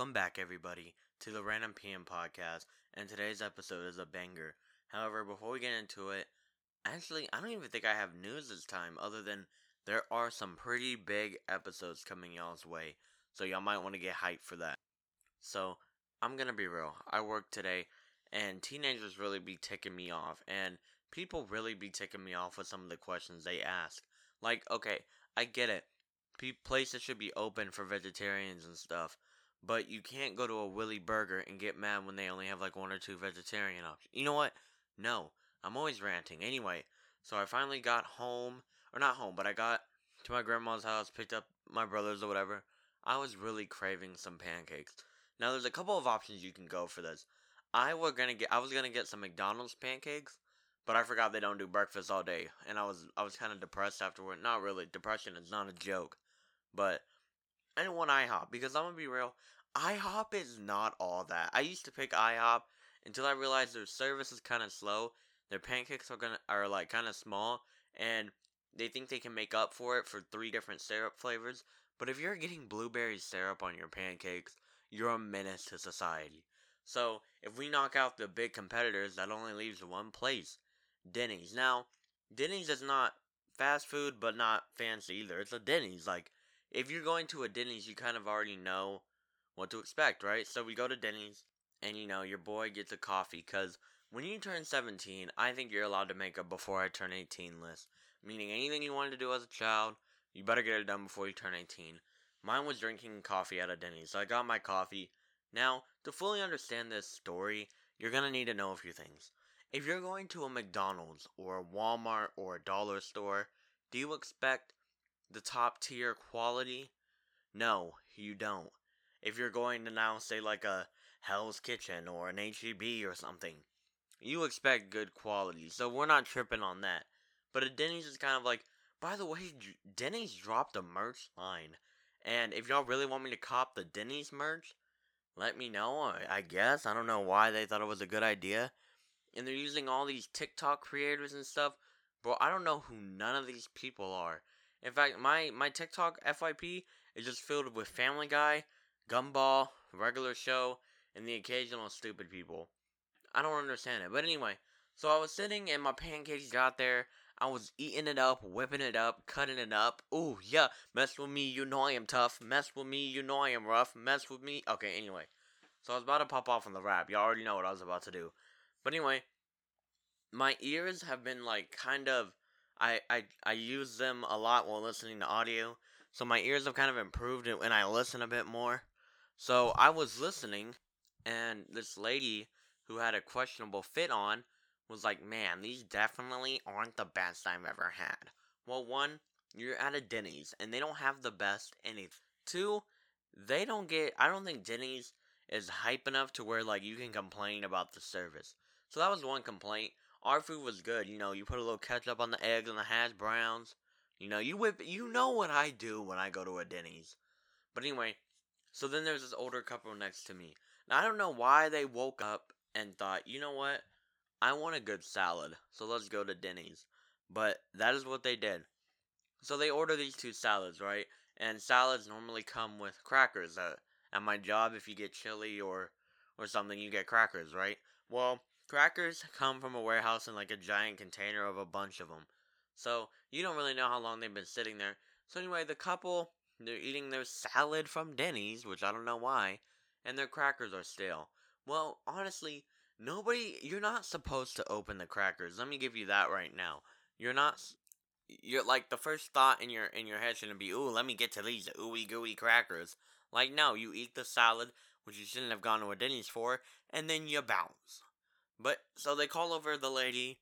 Welcome back, everybody, to the Random PM podcast, and today's episode is a banger. However, before we get into it, actually, I don't even think I have news this time, other than there are some pretty big episodes coming y'all's way, so y'all might want to get hyped for that. So, I'm gonna be real. I work today, and teenagers really be ticking me off, and people really be ticking me off with some of the questions they ask. Like, okay, I get it. Places should be open for vegetarians and stuff, but you can't go to a Willy Burger and get mad when they only have like one or two vegetarian options. You know what? No, I'm always ranting. Anyway, so I finally got home, or not home, but I got to my grandma's house, picked up my brothers or whatever. I was really craving some pancakes. Now there's a couple of options you can go for this. I was gonna get I was gonna get some McDonald's pancakes, but I forgot they don't do breakfast all day, and I was I was kind of depressed afterward. Not really, depression is not a joke, but I didn't want IHOP because I'm gonna be real. IHOP is not all that. I used to pick IHOP until I realized their service is kind of slow. Their pancakes are gonna are like kind of small, and they think they can make up for it for three different syrup flavors. But if you're getting blueberry syrup on your pancakes, you're a menace to society. So if we knock out the big competitors, that only leaves one place, Denny's. Now, Denny's is not fast food, but not fancy either. It's a Denny's. Like if you're going to a Denny's, you kind of already know what to expect, right? So we go to Denny's, and you know your boy gets a coffee because when you turn 17, I think you're allowed to make a before I turn 18 list. Meaning anything you wanted to do as a child, you better get it done before you turn 18. Mine was drinking coffee at a Denny's, so I got my coffee. Now, to fully understand this story, you're gonna need to know a few things. If you're going to a McDonald's or a Walmart or a dollar store, do you expect the top tier quality? No, you don't. If you're going to now say like a Hell's Kitchen or an HEB or something, you expect good quality. So we're not tripping on that. But a Denny's is kind of like, by the way, Denny's dropped a merch line. And if y'all really want me to cop the Denny's merch, let me know. I guess. I don't know why they thought it was a good idea. And they're using all these TikTok creators and stuff. Bro, I don't know who none of these people are. In fact, my, my TikTok FYP is just filled with Family Guy, Gumball, regular show, and the occasional stupid people. I don't understand it. But anyway, so I was sitting and my pancakes got there. I was eating it up, whipping it up, cutting it up. Ooh, yeah, mess with me, you know I am tough. Mess with me, you know I am rough. Mess with me. Okay, anyway. So I was about to pop off on the rap. Y'all already know what I was about to do. But anyway, my ears have been like kind of I I I use them a lot while listening to audio. So my ears have kind of improved and I listen a bit more. So I was listening and this lady who had a questionable fit on was like, man, these definitely aren't the best I've ever had. Well, one, you're at a Denny's and they don't have the best anything. Two, they don't get, I don't think Denny's is hype enough to where like you can complain about the service. So that was one complaint. Our food was good. You know, you put a little ketchup on the eggs and the hash browns. You know, you whip. You know what I do when I go to a Denny's. But anyway, so then there's this older couple next to me. Now I don't know why they woke up and thought, you know what, I want a good salad, so let's go to Denny's. But that is what they did. So they order these two salads, right? And salads normally come with crackers. Uh, at my job, if you get chili or or something, you get crackers, right? Well, crackers come from a warehouse in like a giant container of a bunch of them. So you don't really know how long they've been sitting there. So anyway, the couple they're eating their salad from Denny's, which I don't know why, and their crackers are stale. Well, honestly, nobody you're not supposed to open the crackers. Let me give you that right now. You're not you're like the first thought in your in your head shouldn't be, "Ooh, let me get to these ooey gooey crackers." Like no, you eat the salad, which you shouldn't have gone to a Denny's for, and then you bounce. But so they call over the lady.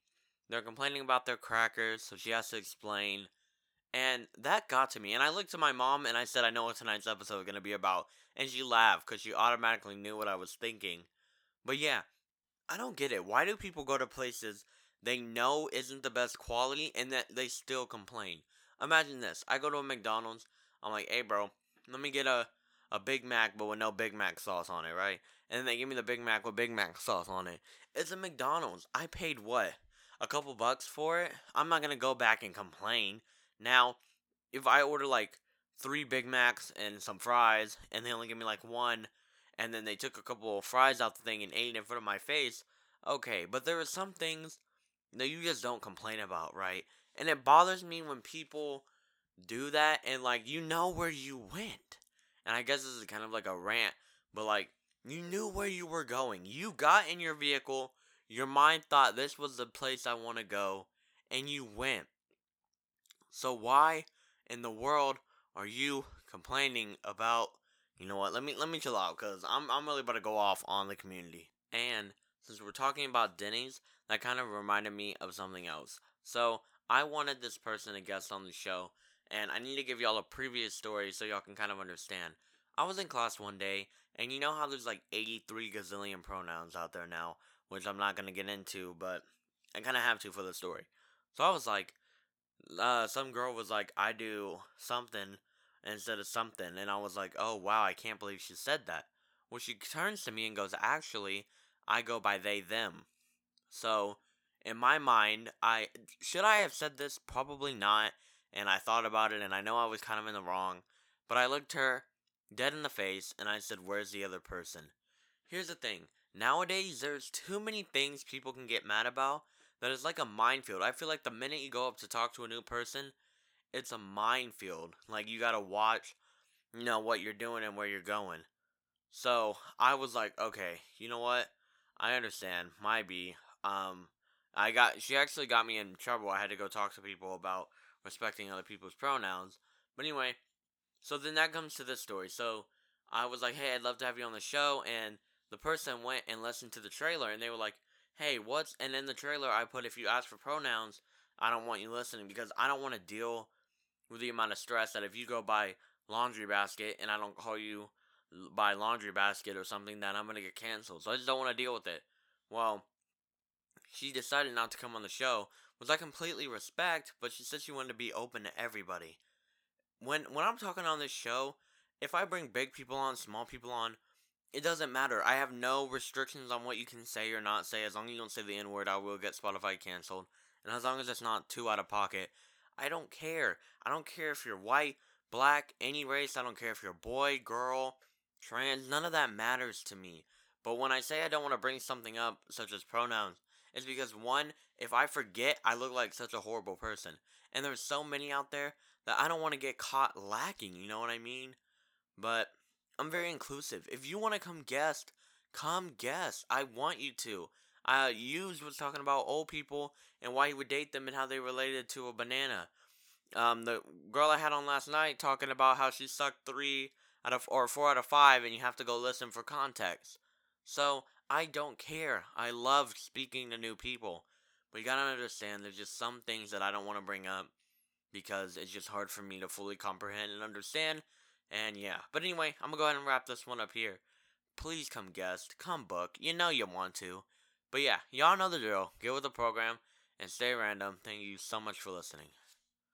They're complaining about their crackers, so she has to explain. And that got to me. And I looked to my mom and I said, I know what tonight's episode is going to be about. And she laughed because she automatically knew what I was thinking. But yeah, I don't get it. Why do people go to places they know isn't the best quality and that they still complain? Imagine this. I go to a McDonald's. I'm like, hey, bro, let me get a, a Big Mac, but with no Big Mac sauce on it, right? And then they give me the Big Mac with Big Mac sauce on it. It's a McDonald's. I paid what? A couple bucks for it? I'm not going to go back and complain. Now, if I order like three Big Macs and some fries, and they only give me like one, and then they took a couple of fries out the thing and ate it in front of my face, okay, but there are some things that you just don't complain about, right? And it bothers me when people do that and like you know where you went. And I guess this is kind of like a rant, but like you knew where you were going. You got in your vehicle, your mind thought this was the place I want to go, and you went. So why in the world are you complaining about you know what? Let me let me chill out cuz I'm I'm really about to go off on the community. And since we're talking about Denny's, that kind of reminded me of something else. So, I wanted this person to guest on the show, and I need to give y'all a previous story so y'all can kind of understand. I was in class one day, and you know how there's like 83 gazillion pronouns out there now, which I'm not to get into, but I kind of have to for the story. So I was like, uh, some girl was like, I do something instead of something. And I was like, oh, wow, I can't believe she said that. Well, she turns to me and goes, actually, I go by they, them. So, in my mind, I should I have said this? Probably not. And I thought about it, and I know I was kind of in the wrong. But I looked her dead in the face, and I said, Where's the other person? Here's the thing nowadays, there's too many things people can get mad about that is like a minefield. I feel like the minute you go up to talk to a new person, it's a minefield. Like you gotta watch, you know, what you're doing and where you're going. So I was like, okay, you know what? I understand. My B. Um, I got. She actually got me in trouble. I had to go talk to people about respecting other people's pronouns. But anyway, so then that comes to this story. So I was like, hey, I'd love to have you on the show, and the person went and listened to the trailer, and they were like, hey, what's? And in the trailer, I put if you ask for pronouns, I don't want you listening because I don't want to deal with the amount of stress that if you go by laundry basket and I don't call you by laundry basket or something, that I'm gonna get canceled. So I just don't want to deal with it. Well, she decided not to come on the show, which I completely respect, but she said she wanted to be open to everybody. When when I'm talking on this show, if I bring big people on, small people on, it doesn't matter. I have no restrictions on what you can say or not say. As long as you don't say the N word, I will get Spotify canceled. And as long as it's not too out of pocket, I don't care. I don't care if you're white, black, any race. I don't care if you're boy, girl, trans. None of that matters to me. But when I say I don't want to bring something up, such as pronouns, it's because one, if I forget, I look like such a horrible person. And there's so many out there that I don't want to get caught lacking, you know what I mean? But I'm very inclusive. If you want to come guest, come guest. I want you to. Uh, Hughes was talking about old people and why he would date them and how they related to a banana. Um, the girl I had on last night talking about how she sucked three out of or four out of five, and you have to go listen for context. So I don't care. I love speaking to new people, but you gotta understand there's just some things that I don't want to bring up because it's just hard for me to fully comprehend and understand. And yeah, but anyway, I'm gonna go ahead and wrap this one up here. Please come guest, come book. You know you want to. But yeah, y'all know the drill. Get with the program and stay random. Thank you so much for listening.